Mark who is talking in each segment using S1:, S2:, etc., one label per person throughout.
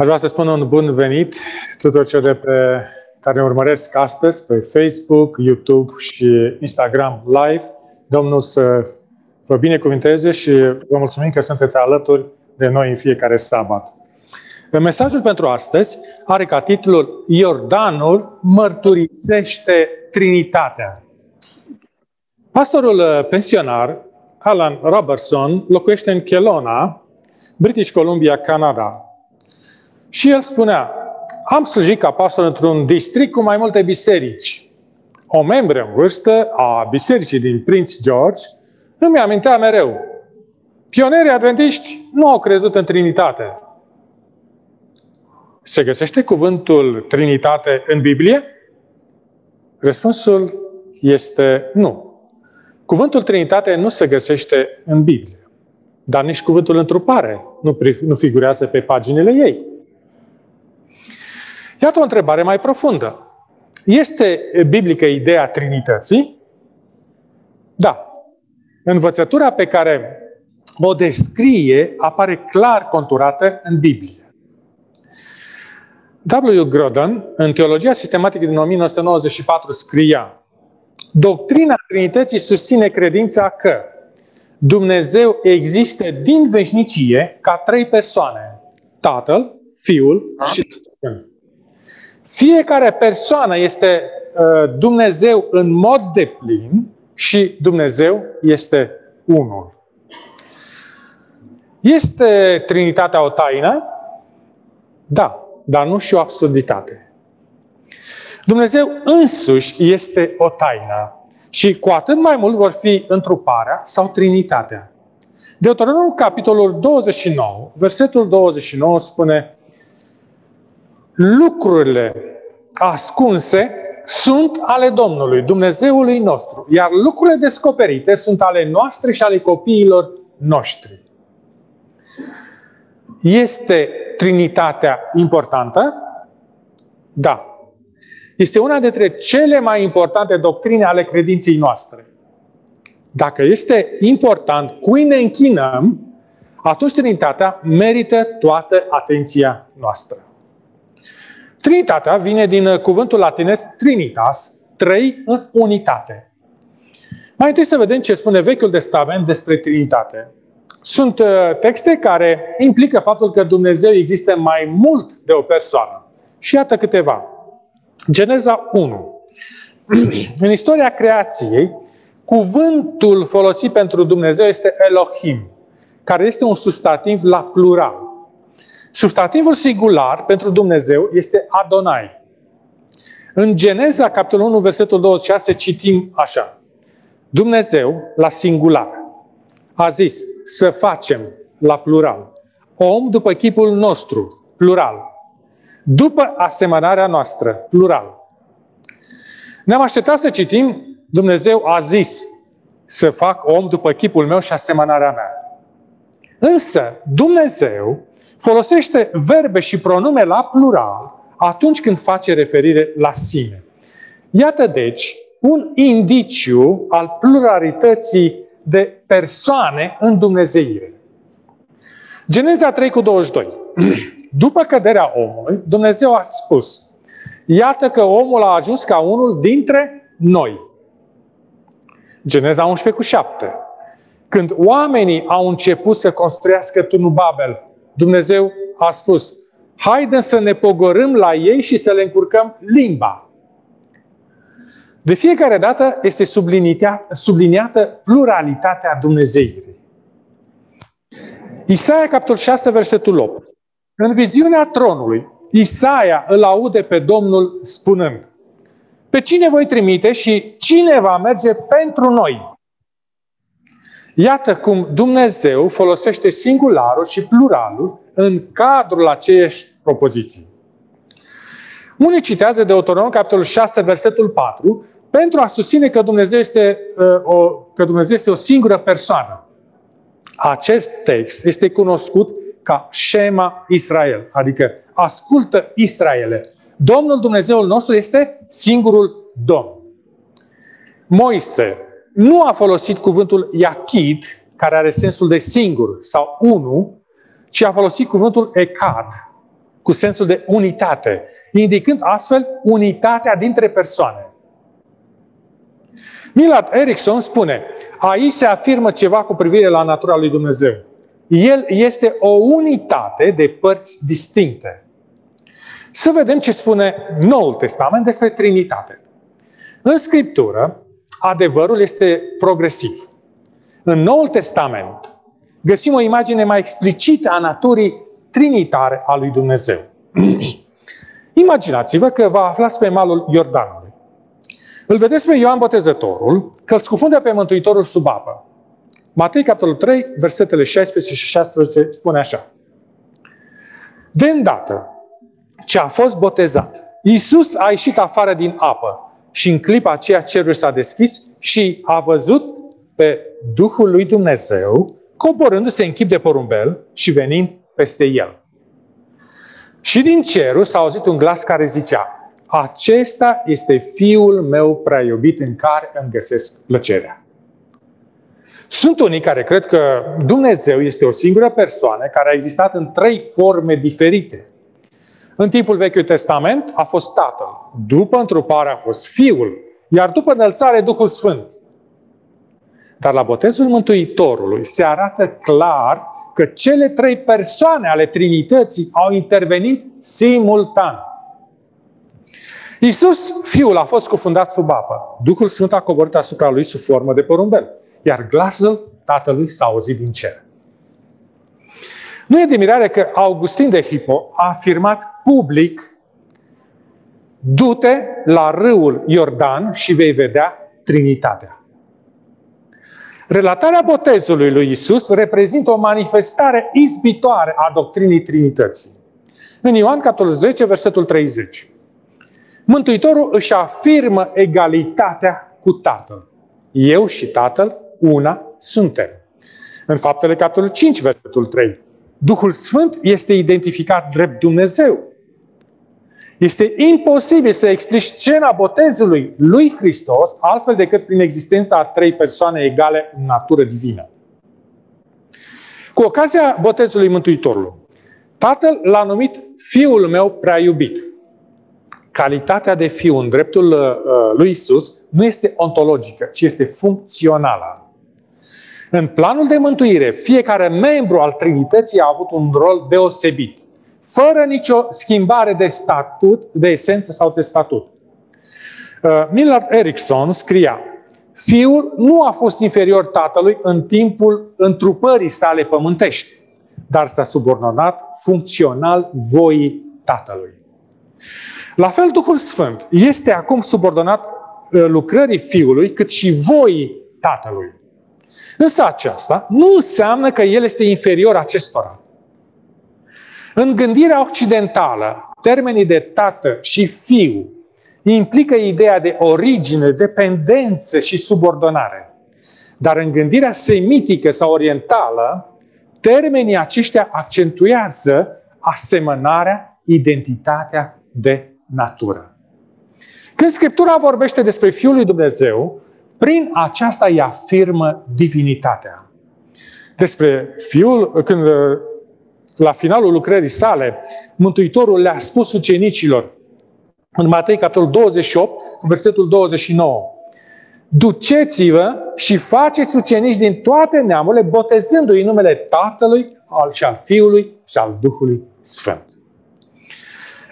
S1: Aș vrea să spun un bun venit tuturor celor de pe, care ne urmăresc astăzi pe Facebook, YouTube și Instagram Live. Domnul să vă binecuvinteze și vă mulțumim că sunteți alături de noi în fiecare sabat. Mesajul pentru astăzi are ca titlul Iordanul mărturisește Trinitatea. Pastorul pensionar Alan Robertson locuiește în Kelowna, British Columbia, Canada. Și el spunea, am slujit ca pastor într-un district cu mai multe biserici. O membră în vârstă a bisericii din Prince George îmi amintea mereu. Pionerii adventiști nu au crezut în Trinitate. Se găsește cuvântul Trinitate în Biblie? Răspunsul este nu. Cuvântul Trinitate nu se găsește în Biblie, dar nici cuvântul întrupare nu, nu figurează pe paginile ei. Iată o întrebare mai profundă. Este biblică ideea Trinității? Da. Învățătura pe care o descrie apare clar conturată în Biblie. W. Groden, în Teologia Sistematică din 1994, scria Doctrina Trinității susține credința că Dumnezeu există din veșnicie ca trei persoane. Tatăl, Fiul și Sfântul. Fiecare persoană este uh, Dumnezeu în mod deplin și Dumnezeu este unul. Este Trinitatea o taină? Da, dar nu și o absurditate. Dumnezeu însuși este o taină și cu atât mai mult vor fi întruparea sau Trinitatea. Deuteronomul capitolul 29, versetul 29 spune lucrurile ascunse sunt ale Domnului, Dumnezeului nostru, iar lucrurile descoperite sunt ale noastre și ale copiilor noștri. Este Trinitatea importantă? Da. Este una dintre cele mai importante doctrine ale credinței noastre. Dacă este important cui ne închinăm, atunci Trinitatea merită toată atenția noastră. Trinitatea vine din uh, cuvântul latinesc trinitas, trei în unitate. Mai întâi să vedem ce spune Vechiul Testament despre Trinitate. Sunt uh, texte care implică faptul că Dumnezeu există mai mult de o persoană. Și iată câteva. Geneza 1. în istoria creației, cuvântul folosit pentru Dumnezeu este Elohim, care este un substantiv la plural. Substantivul singular pentru Dumnezeu este Adonai. În Geneza, capitolul 1, versetul 26, citim așa. Dumnezeu, la singular, a zis să facem, la plural, om după chipul nostru, plural, după asemănarea noastră, plural. Ne-am așteptat să citim, Dumnezeu a zis să fac om după chipul meu și asemănarea mea. Însă, Dumnezeu folosește verbe și pronume la plural atunci când face referire la sine. Iată deci un indiciu al pluralității de persoane în Dumnezeire. Geneza 3 cu 22. După căderea omului, Dumnezeu a spus, iată că omul a ajuns ca unul dintre noi. Geneza 11 cu 7. Când oamenii au început să construiască turnul Babel, Dumnezeu a spus, haide să ne pogorâm la ei și să le încurcăm limba. De fiecare dată este subliniată pluralitatea Dumnezeirii. Isaia, capitolul 6, versetul 8. În viziunea tronului, Isaia îl aude pe Domnul spunând, Pe cine voi trimite și cine va merge pentru noi? Iată cum Dumnezeu folosește singularul și pluralul în cadrul aceiași propoziții. Unii citează Deuteronom, capitolul 6, versetul 4, pentru a susține că Dumnezeu este, uh, o, că Dumnezeu este o singură persoană. Acest text este cunoscut ca Shema Israel, adică ascultă Israele. Domnul Dumnezeul nostru este singurul Domn. Moise, nu a folosit cuvântul Iachid, care are sensul de singur sau unu, ci a folosit cuvântul Echad, cu sensul de unitate, indicând astfel unitatea dintre persoane. Milad Erickson spune, aici se afirmă ceva cu privire la natura lui Dumnezeu. El este o unitate de părți distincte. Să vedem ce spune Noul Testament despre Trinitate. În Scriptură, adevărul este progresiv. În Noul Testament găsim o imagine mai explicită a naturii trinitare a lui Dumnezeu. Imaginați-vă că vă aflați pe malul Iordanului. Îl vedeți pe Ioan Botezătorul că îl scufundă pe Mântuitorul sub apă. Matei, capitolul 3, versetele 16 și 16 spune așa. De îndată ce a fost botezat, Iisus a ieșit afară din apă și în clipa aceea cerul s-a deschis și a văzut pe Duhul lui Dumnezeu coborându-se în chip de porumbel și venind peste el. Și din cerul s-a auzit un glas care zicea, acesta este fiul meu prea iubit în care îmi găsesc plăcerea. Sunt unii care cred că Dumnezeu este o singură persoană care a existat în trei forme diferite. În timpul Vechiului Testament a fost Tatăl, după întrupare a fost Fiul, iar după înălțare Duhul Sfânt. Dar la botezul Mântuitorului se arată clar că cele trei persoane ale Trinității au intervenit simultan. Iisus, Fiul, a fost cufundat sub apă. Duhul Sfânt a coborât asupra lui sub formă de porumbel. Iar glasul Tatălui s-a auzit din cer. Nu e de mirare că Augustin de Hippo a afirmat public Du-te la râul Iordan și vei vedea Trinitatea. Relatarea botezului lui Isus reprezintă o manifestare izbitoare a doctrinii Trinității. În Ioan, capitolul 10, versetul 30. Mântuitorul își afirmă egalitatea cu Tatăl. Eu și Tatăl, una suntem. În faptele capitolul 5, versetul 3. Duhul Sfânt este identificat drept Dumnezeu. Este imposibil să explici scena botezului lui Hristos altfel decât prin existența a trei persoane egale în natură divină. Cu ocazia botezului Mântuitorului, Tatăl l-a numit Fiul meu prea iubit. Calitatea de fiu în dreptul uh, lui Isus nu este ontologică, ci este funcțională. În planul de mântuire, fiecare membru al Trinității a avut un rol deosebit fără nicio schimbare de statut, de esență sau de statut. Uh, Millard Erickson scria, Fiul nu a fost inferior tatălui în timpul întrupării sale pământești, dar s-a subordonat funcțional voii tatălui. La fel, Duhul Sfânt este acum subordonat uh, lucrării Fiului, cât și voii tatălui. Însă aceasta nu înseamnă că el este inferior acestora. În gândirea occidentală, termenii de tată și fiu implică ideea de origine, dependență și subordonare. Dar în gândirea semitică sau orientală, termenii aceștia accentuează asemănarea, identitatea de natură. Când Scriptura vorbește despre Fiul lui Dumnezeu, prin aceasta îi afirmă divinitatea. Despre Fiul, când la finalul lucrării sale, Mântuitorul le-a spus ucenicilor, în Matei, capitolul 28, versetul 29, Duceți-vă și faceți ucenici din toate neamurile, botezându-i numele Tatălui, al și al Fiului și al Duhului Sfânt.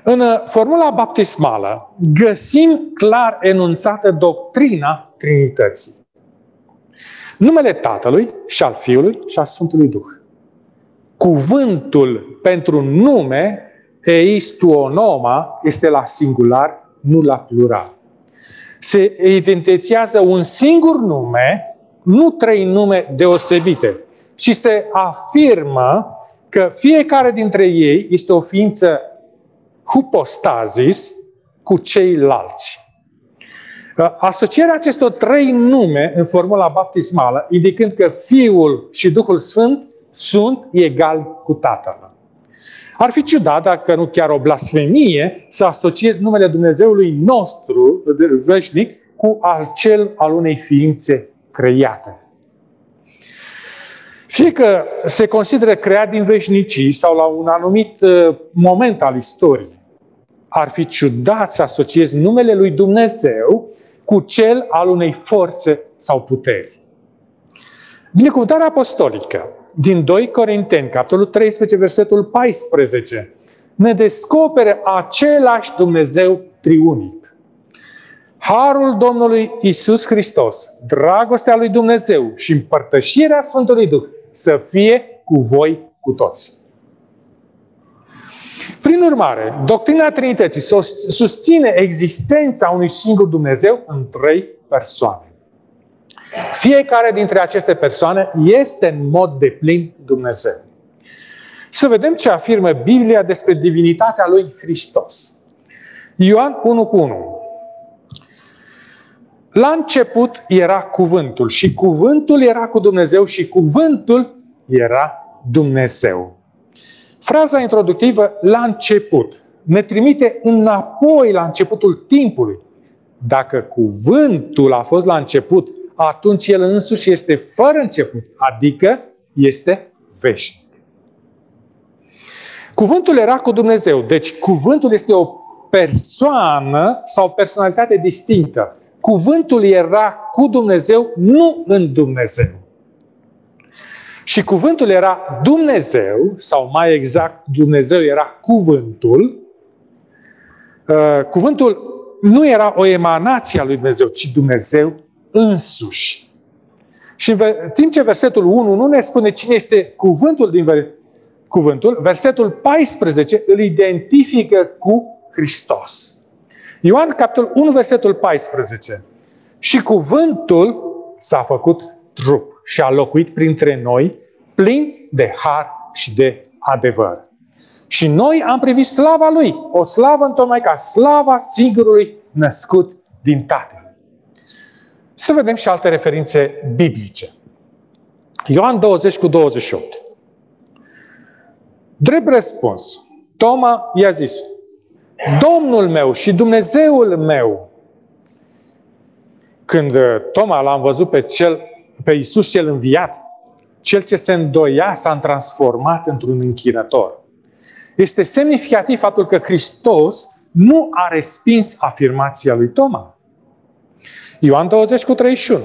S1: În uh, formula baptismală găsim clar enunțată doctrina Trinității. Numele Tatălui și al Fiului și al Sfântului Duh cuvântul pentru nume, eistuonoma, este la singular, nu la plural. Se evidențiază un singur nume, nu trei nume deosebite. Și se afirmă că fiecare dintre ei este o ființă hupostazis cu ceilalți. Asocierea acestor trei nume în formula baptismală, indicând că Fiul și Duhul Sfânt sunt egali cu Tatăl. Ar fi ciudat, dacă nu chiar o blasfemie, să asociezi numele Dumnezeului nostru, veșnic, cu al cel al unei ființe create. Fie că se consideră creat din veșnicii sau la un anumit uh, moment al istoriei, ar fi ciudat să asociezi numele lui Dumnezeu cu cel al unei forțe sau puteri. Binecuvântarea apostolică din 2 Corinteni, capitolul 13, versetul 14, ne descopere același Dumnezeu triunic. Harul Domnului Isus Hristos, dragostea lui Dumnezeu și împărtășirea Sfântului Duh să fie cu voi cu toți. Prin urmare, doctrina Trinității susține existența unui singur Dumnezeu în trei persoane. Fiecare dintre aceste persoane este în mod de plin Dumnezeu. Să vedem ce afirmă Biblia despre divinitatea lui Hristos. Ioan 1 cu 1. La început era cuvântul și cuvântul era cu Dumnezeu și cuvântul era Dumnezeu. Fraza introductivă la început ne trimite înapoi la începutul timpului. Dacă cuvântul a fost la început, atunci el însuși este fără început, adică este veșnic. Cuvântul era cu Dumnezeu, deci cuvântul este o persoană sau personalitate distinctă. Cuvântul era cu Dumnezeu, nu în Dumnezeu. Și cuvântul era Dumnezeu, sau mai exact, Dumnezeu era cuvântul. Uh, cuvântul nu era o emanație a lui Dumnezeu, ci Dumnezeu însuși. Și în timp ce versetul 1 nu ne spune cine este cuvântul din cuvântul, versetul 14 îl identifică cu Hristos. Ioan, capitolul 1, versetul 14. Și cuvântul s-a făcut trup și a locuit printre noi, plin de har și de adevăr. Și noi am privit slava lui, o slavă întocmai ca slava singurului născut din Tatăl. Să vedem și alte referințe biblice. Ioan 20 cu 28. Drept răspuns, Toma i-a zis, Domnul meu și Dumnezeul meu. Când uh, Toma l-a văzut pe, cel, pe Iisus cel înviat, cel ce se îndoia s-a transformat într-un închinător. Este semnificativ faptul că Hristos nu a respins afirmația lui Toma. Ioan 20 cu 31.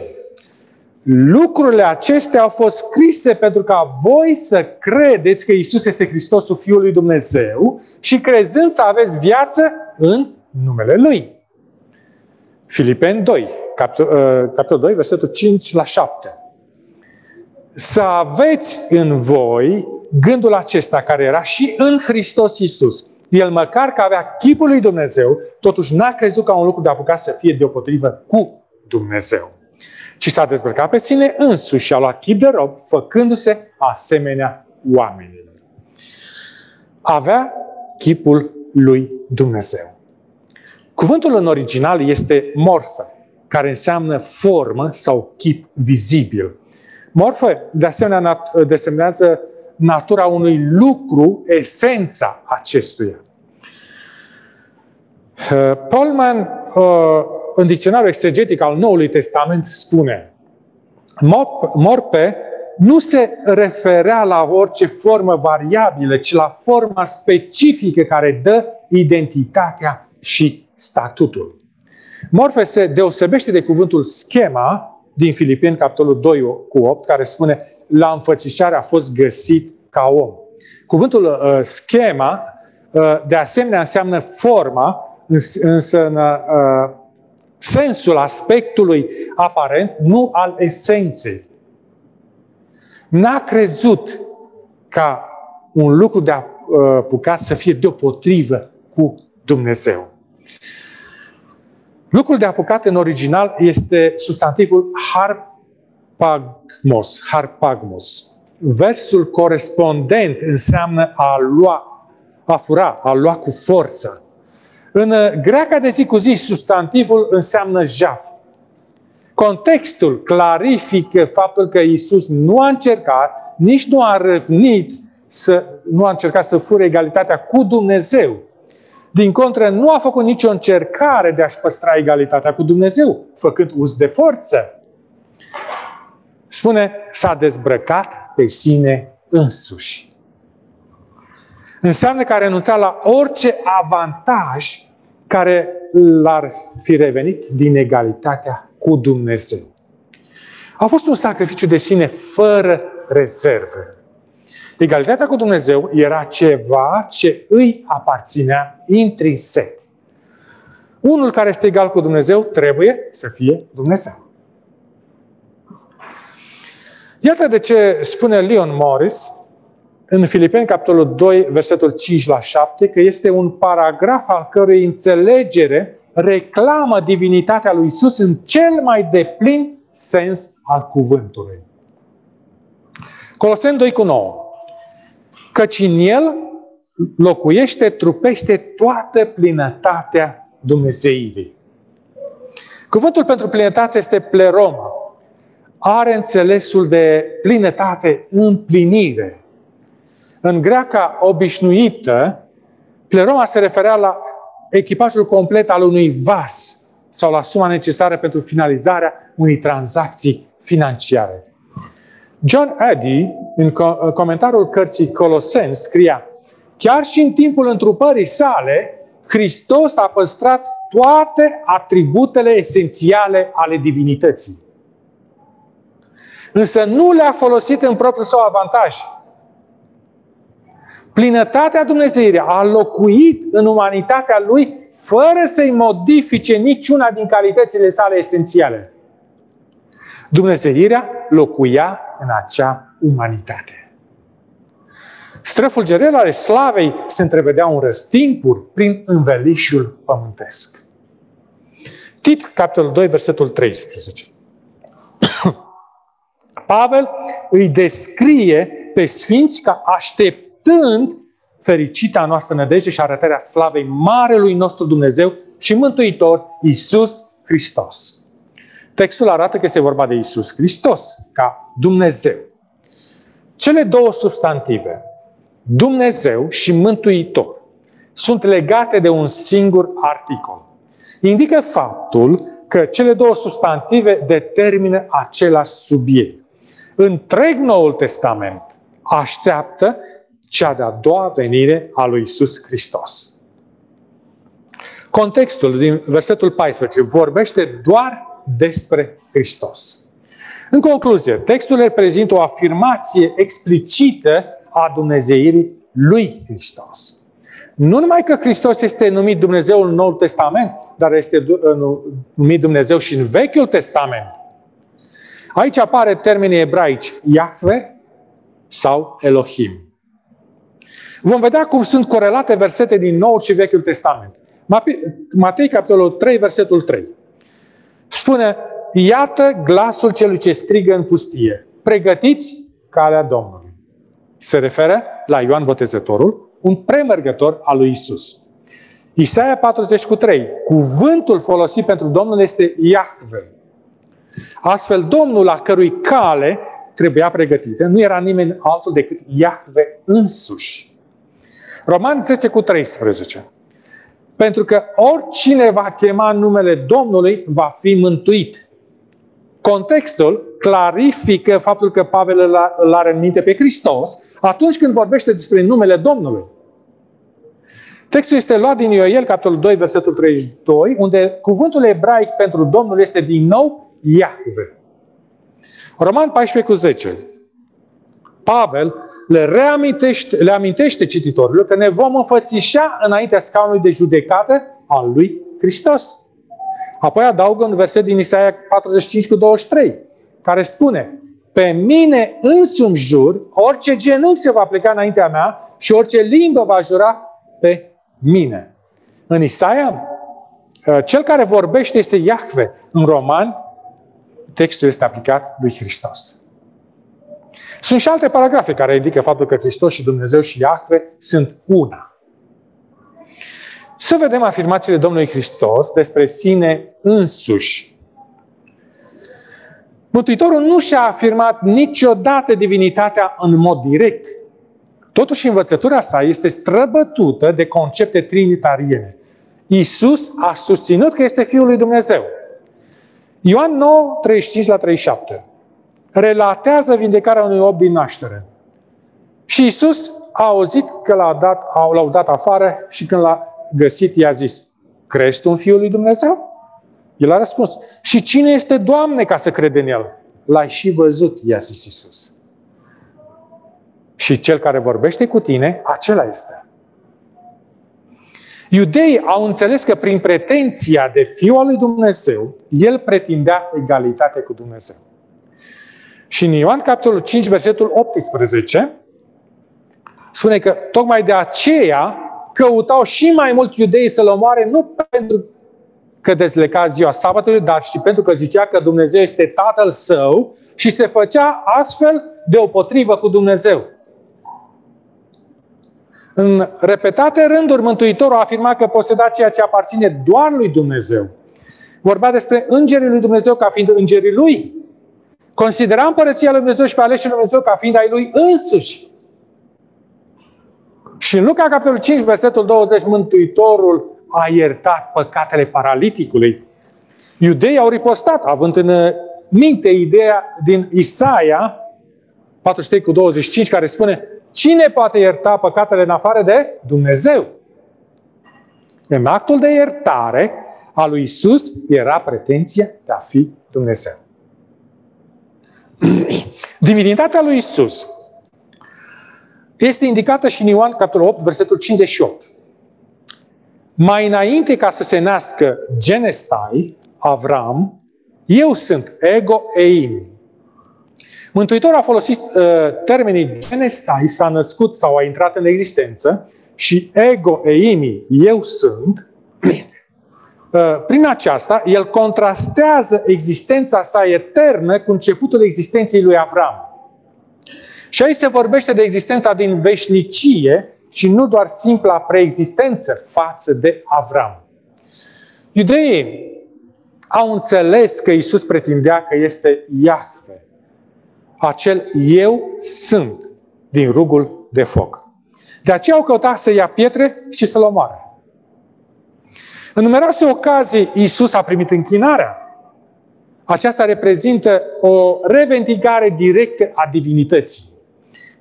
S1: Lucrurile acestea au fost scrise pentru ca voi să credeți că Isus este Hristosul Fiul lui Dumnezeu și crezând să aveți viață în numele Lui. Filipeni 2, capitolul 2, versetul 5 la 7. Să aveți în voi gândul acesta care era și în Hristos Isus. El măcar că avea chipul lui Dumnezeu, totuși n-a crezut ca un lucru de apucat să fie deopotrivă cu Dumnezeu ci s-a dezbrăcat pe sine însuși și a luat chip de rob, făcându-se asemenea oamenilor. Avea chipul lui Dumnezeu. Cuvântul în original este morfă, care înseamnă formă sau chip vizibil. Morfă, de asemenea, desemnează natura unui lucru, esența acestuia. Polman în dicționarul exegetic al Noului Testament spune morpe nu se referea la orice formă variabilă, ci la forma specifică care dă identitatea și statutul. Morfe se deosebește de cuvântul schema din Filipeni, capitolul 2 cu 8, care spune la înfățișare a fost găsit ca om. Cuvântul uh, schema, uh, de asemenea, înseamnă forma, însă în uh, sensul aspectului aparent, nu al esenței. N-a crezut ca un lucru de apucat să fie deopotrivă cu Dumnezeu. Lucrul de apucat în original este substantivul harpagmos, harpagmos. Versul corespondent înseamnă a lua, a fura, a lua cu forță. În uh, greaca de zi cu zi, substantivul înseamnă jaf. Contextul clarifică faptul că Isus nu a încercat, nici nu a răvnit să, nu a încercat să fure egalitatea cu Dumnezeu. Din contră, nu a făcut nicio încercare de a-și păstra egalitatea cu Dumnezeu, făcând uz de forță. Spune, s-a dezbrăcat pe sine însuși. Înseamnă că a renunțat la orice avantaj care l-ar fi revenit din egalitatea cu Dumnezeu. A fost un sacrificiu de sine fără rezerve. Egalitatea cu Dumnezeu era ceva ce îi aparținea intrinsec. Unul care este egal cu Dumnezeu trebuie să fie Dumnezeu. Iată de ce spune Leon Morris în Filipeni, capitolul 2, versetul 5 la 7, că este un paragraf al cărui înțelegere reclamă divinitatea lui Isus în cel mai deplin sens al cuvântului. Coloseni 2 cu 9. Căci în el locuiește, trupește toată plinătatea Dumnezeirii. Cuvântul pentru plinătate este pleroma. Are înțelesul de plinătate, împlinire. În greaca obișnuită, pleroma se referea la echipajul complet al unui vas sau la suma necesară pentru finalizarea unei tranzacții financiare. John Eddy, în comentariul cărții Coloseni, scria Chiar și în timpul întrupării sale, Hristos a păstrat toate atributele esențiale ale divinității. Însă nu le-a folosit în propriul său avantaj. Plinătatea Dumnezeirii a locuit în umanitatea lui fără să-i modifice niciuna din calitățile sale esențiale. Dumnezeirea locuia în acea umanitate. Străfulgerele ale slavei se întrevedeau în răstimpuri prin învelișul pământesc. Tit, capitolul 2, versetul 13. Pavel îi descrie pe sfinți ca așteptând fericita noastră nădejde și arătarea slavei Marelui nostru Dumnezeu și Mântuitor Isus Hristos. Textul arată că este vorba de Isus Hristos, ca Dumnezeu. Cele două substantive, Dumnezeu și Mântuitor, sunt legate de un singur articol. Indică faptul că cele două substantive determină același subiect. Întreg Noul Testament așteaptă cea de-a doua venire a lui Isus Hristos. Contextul din versetul 14 vorbește doar despre Hristos. În concluzie, textul reprezintă o afirmație explicită a Dumnezeirii lui Hristos. Nu numai că Hristos este numit Dumnezeu în Noul Testament, dar este numit Dumnezeu și în Vechiul Testament. Aici apare termenii ebraici Yahweh sau Elohim. Vom vedea cum sunt corelate versete din Noul și Vechiul Testament. Matei, capitolul 3, versetul 3. Spune, iată glasul celui ce strigă în pustie. Pregătiți calea Domnului. Se referă la Ioan Botezătorul, un premergător al lui Isus. Isaia 40 cu 3. Cuvântul folosit pentru Domnul este Iahve. Astfel, Domnul la cărui cale trebuia pregătită nu era nimeni altul decât Iahve însuși. Roman 10 cu 13. Pentru că oricine va chema numele Domnului va fi mântuit. Contextul clarifică faptul că Pavel îl are în minte pe Hristos atunci când vorbește despre numele Domnului. Textul este luat din Ioel, capitolul 2, versetul 32, unde cuvântul ebraic pentru Domnul este din nou Iahve. Roman 14 cu 10. Pavel le reamintește, le amintește cititorilor că ne vom înfățișa înaintea scaunului de judecată al lui Hristos. Apoi adaugă un verset din Isaia 45 cu 23, care spune, pe mine însumi jur, orice genunchi se va pleca înaintea mea și orice limbă va jura pe mine. În Isaia, uh, cel care vorbește este Iahve. În Roman, textul este aplicat lui Hristos. Sunt și alte paragrafe care indică faptul că Hristos și Dumnezeu și Iahve sunt una. Să vedem afirmațiile Domnului Hristos despre sine însuși. Mântuitorul nu și-a afirmat niciodată divinitatea în mod direct. Totuși, învățătura sa este străbătută de concepte trinitariene. Iisus a susținut că este Fiul lui Dumnezeu. Ioan 9, 35 la 37. Relatează vindecarea unui om din naștere. Și Isus a auzit că l-a dat, l-au dat afară și când l-a găsit, i-a zis, crezi tu în Fiul lui Dumnezeu? El a răspuns, și cine este Doamne ca să crede în El? L-ai și văzut, i-a zis Isus. Și cel care vorbește cu tine, acela este. Iudeii au înțeles că prin pretenția de fiu al lui Dumnezeu, el pretindea egalitate cu Dumnezeu. Și în Ioan capitolul 5, versetul 18, spune că tocmai de aceea căutau și mai mult iudeii să-l omoare, nu pentru că dezleca ziua sabatului, dar și pentru că zicea că Dumnezeu este Tatăl său și se făcea astfel de o potrivă cu Dumnezeu. În repetate rânduri, Mântuitorul a afirmat că poseda ceea ce aparține doar lui Dumnezeu. Vorbea despre îngerii lui Dumnezeu ca fiind îngerii lui. Considera împărăția lui Dumnezeu și pe aleșii lui Dumnezeu ca fiind ai lui însuși. Și în Luca, capitolul 5, versetul 20, Mântuitorul a iertat păcatele paraliticului. Iudeii au ripostat, având în minte ideea din Isaia 43 cu 25, care spune Cine poate ierta păcatele în afară de Dumnezeu? În actul de iertare a lui Isus era pretenția de a fi Dumnezeu. Divinitatea lui Isus este indicată și în Ioan capitolul 8, versetul 58. Mai înainte ca să se nască Genestai, Avram, eu sunt ego eimi. Mântuitorul a folosit uh, termenii genestai, s-a născut sau a intrat în existență, și ego eimi, eu sunt, uh, prin aceasta, el contrastează existența sa eternă cu începutul existenței lui Avram. Și aici se vorbește de existența din veșnicie și nu doar simpla preexistență față de Avram. Iudeii au înțeles că Isus pretindea că este Iahve, acel eu sunt din rugul de foc. De aceea au căutat să ia pietre și să-l omoare. În numeroase ocazii, Isus a primit închinarea. Aceasta reprezintă o revendicare directă a divinității.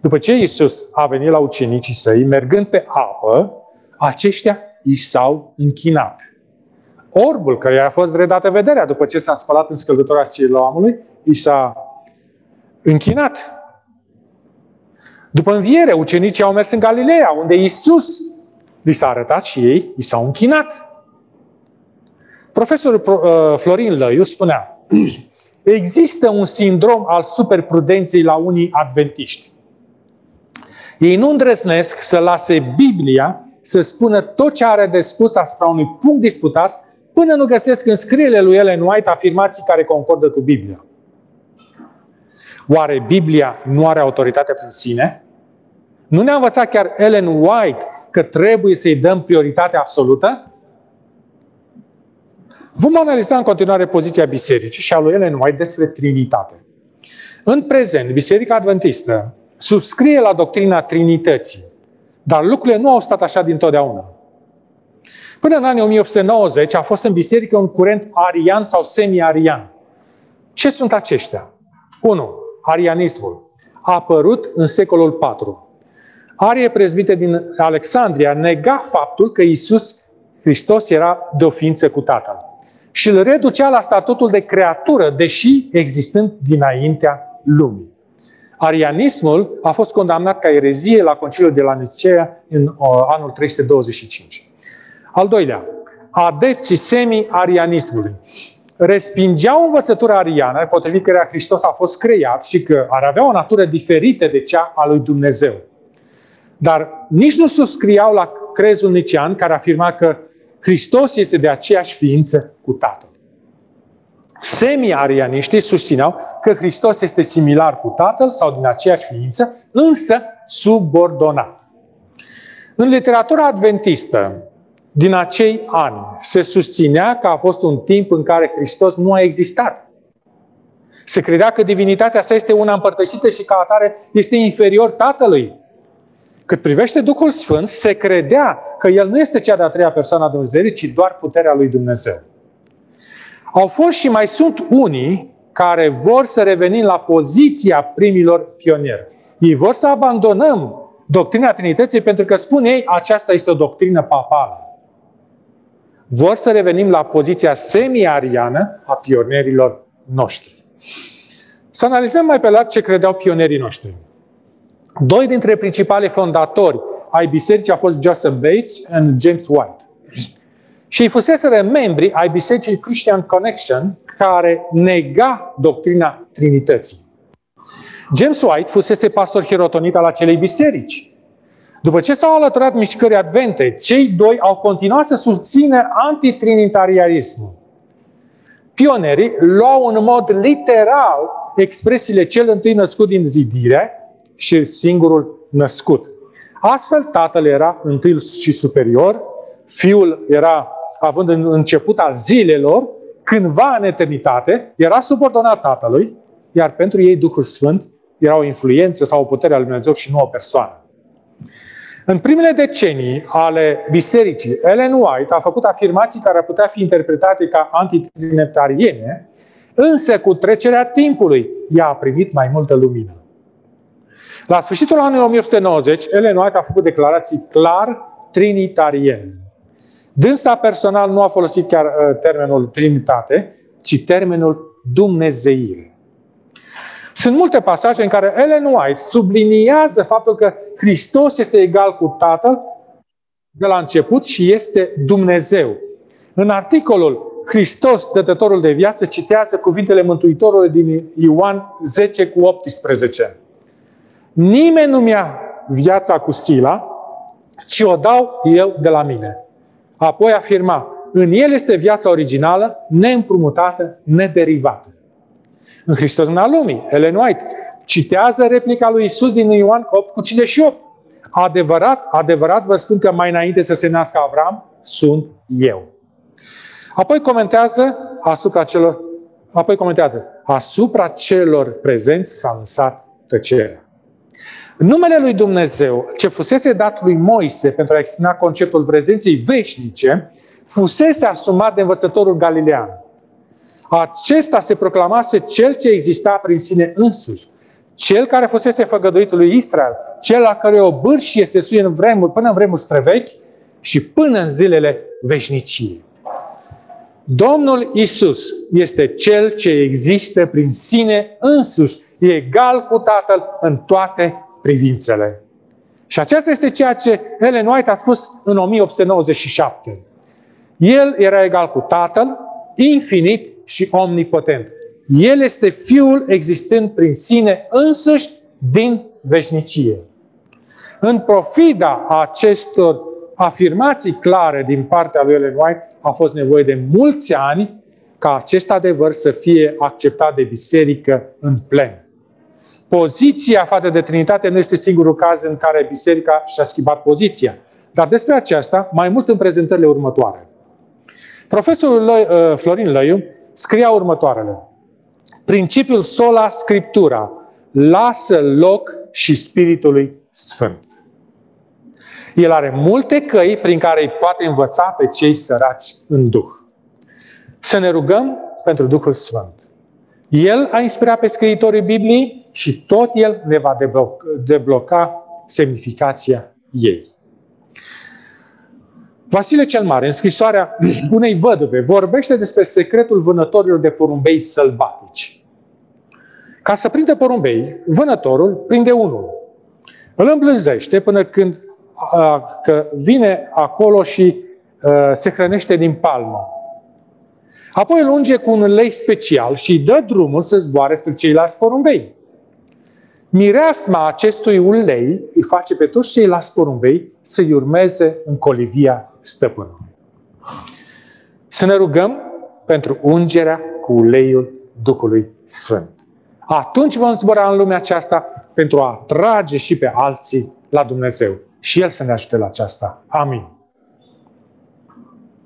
S1: După ce Isus a venit la ucenicii săi, mergând pe apă, aceștia i s-au închinat. Orbul care a fost redată vederea după ce s-a spălat în scăldătoarea Siloamului, i s-a închinat. După înviere, ucenicii au mers în Galileea, unde Isus li s-a arătat și ei i s-au închinat. Profesorul uh, Florin Lăiu spunea, există un sindrom al superprudenței la unii adventiști. Ei nu îndrăznesc să lase Biblia să spună tot ce are de spus asupra unui punct disputat până nu găsesc în scrierile lui Ellen White afirmații care concordă cu Biblia. Oare Biblia nu are autoritate prin sine? Nu ne-a învățat chiar Ellen White că trebuie să-i dăm prioritate absolută? Vom analiza în continuare poziția bisericii și a lui Ellen White despre Trinitate. În prezent, Biserica Adventistă subscrie la doctrina Trinității. Dar lucrurile nu au stat așa dintotdeauna. Până în anii 1890 a fost în biserică un curent arian sau semi-arian. Ce sunt aceștia? 1. Arianismul. A apărut în secolul IV. Arie prezbite din Alexandria nega faptul că Isus Hristos era de o ființă cu Tatăl. Și îl reducea la statutul de creatură, deși existând dinaintea lumii. Arianismul a fost condamnat ca erezie la Conciliul de la Nicea în uh, anul 325. Al doilea, adepții semi-arianismului respingeau învățătura ariană, potrivit cărea Hristos a fost creat și că ar avea o natură diferită de cea a lui Dumnezeu. Dar nici nu subscriau la crezul nician care afirma că Hristos este de aceeași ființă cu Tatăl. Semi-arianiștii susțineau că Hristos este similar cu Tatăl sau din aceeași ființă, însă subordonat. În literatura adventistă, din acei ani, se susținea că a fost un timp în care Hristos nu a existat. Se credea că divinitatea sa este una împărtășită și ca atare este inferior Tatălui. Cât privește Duhul Sfânt, se credea că El nu este cea de-a treia persoană a Dumnezeu, ci doar puterea lui Dumnezeu. Au fost și mai sunt unii care vor să revenim la poziția primilor pionieri. Ei vor să abandonăm doctrina Trinității pentru că spun ei, aceasta este o doctrină papală. Vor să revenim la poziția semi-ariană a pionierilor noștri. Să analizăm mai pe larg ce credeau pionierii noștri. Doi dintre principale fondatori ai bisericii au fost Joseph Bates și James White. Și ei fuseseră membri ai bisericii Christian Connection, care nega doctrina Trinității. James White fusese pastor hirotonit al acelei biserici. După ce s-au alăturat mișcării advente, cei doi au continuat să susțină antitrinitarianismul. Pionerii luau în mod literal expresiile cel întâi născut din zidire și singurul născut. Astfel, tatăl era întâi și superior, fiul era având în început al zilelor, cândva în eternitate, era subordonat tatălui, iar pentru ei Duhul Sfânt era o influență sau o putere a Lui Dumnezeu și nu o persoană. În primele decenii ale bisericii, Ellen White a făcut afirmații care ar putea fi interpretate ca antitrinitariene, însă cu trecerea timpului ea a primit mai multă lumină. La sfârșitul anului 1890, Ellen White a făcut declarații clar trinitariene. Dânsa personal nu a folosit chiar uh, termenul trinitate, ci termenul dumnezeire. Sunt multe pasaje în care Ellen White subliniază faptul că Hristos este egal cu Tatăl de la început și este Dumnezeu. În articolul Hristos, dătătorul de viață, citează cuvintele Mântuitorului din Ioan 10 cu 18. Nimeni nu mi-a viața cu sila, ci o dau eu de la mine. Apoi afirma, în el este viața originală, neîmprumutată, nederivată în Hristos în lumii. Ellen White citează replica lui Isus din Ioan 8 cu 58. Adevărat, adevărat vă spun că mai înainte să se nască Avram, sunt eu. Apoi comentează asupra celor, apoi comentează, asupra celor prezenți s-a lăsat tăcerea. Numele lui Dumnezeu, ce fusese dat lui Moise pentru a exprima conceptul prezenței veșnice, fusese asumat de învățătorul galilean. Acesta se proclamase cel ce exista prin sine însuși, cel care fusese făgăduit lui Israel, cel la care o bârșie se suie în vremuri, până în vremuri străvechi și până în zilele veșniciei. Domnul Isus este cel ce există prin sine însuși, e egal cu Tatăl în toate privințele. Și aceasta este ceea ce Ellen White a spus în 1897. El era egal cu Tatăl, infinit și omnipotent. El este Fiul existând prin sine însuși din veșnicie. În profida acestor afirmații clare din partea lui Ellen White, a fost nevoie de mulți ani ca acest adevăr să fie acceptat de biserică în plen. Poziția față de Trinitate nu este singurul caz în care biserica și-a schimbat poziția. Dar despre aceasta, mai mult în prezentările următoare. Profesorul uh, Florin Lăiu scria următoarele. Principiul sola scriptura lasă loc și Spiritului Sfânt. El are multe căi prin care îi poate învăța pe cei săraci în Duh. Să ne rugăm pentru Duhul Sfânt. El a inspirat pe scriitorii Bibliei și tot El ne va debloca semnificația ei. Vasile cel Mare, în scrisoarea unei văduve, vorbește despre secretul vânătorilor de porumbei sălbatici. Ca să prindă porumbei, vânătorul prinde unul. Îl îmblânzește până când a, că vine acolo și a, se hrănește din palmă. Apoi îl unge cu un lei special și dă drumul să zboare spre ceilalți porumbei. Mireasma acestui ulei îi face pe toți ceilalți porumbei să-i urmeze în colivia stăpânului. Să ne rugăm pentru ungerea cu uleiul Duhului Sfânt. Atunci vom zbura în lumea aceasta pentru a atrage și pe alții la Dumnezeu. Și El să ne ajute la aceasta. Amin.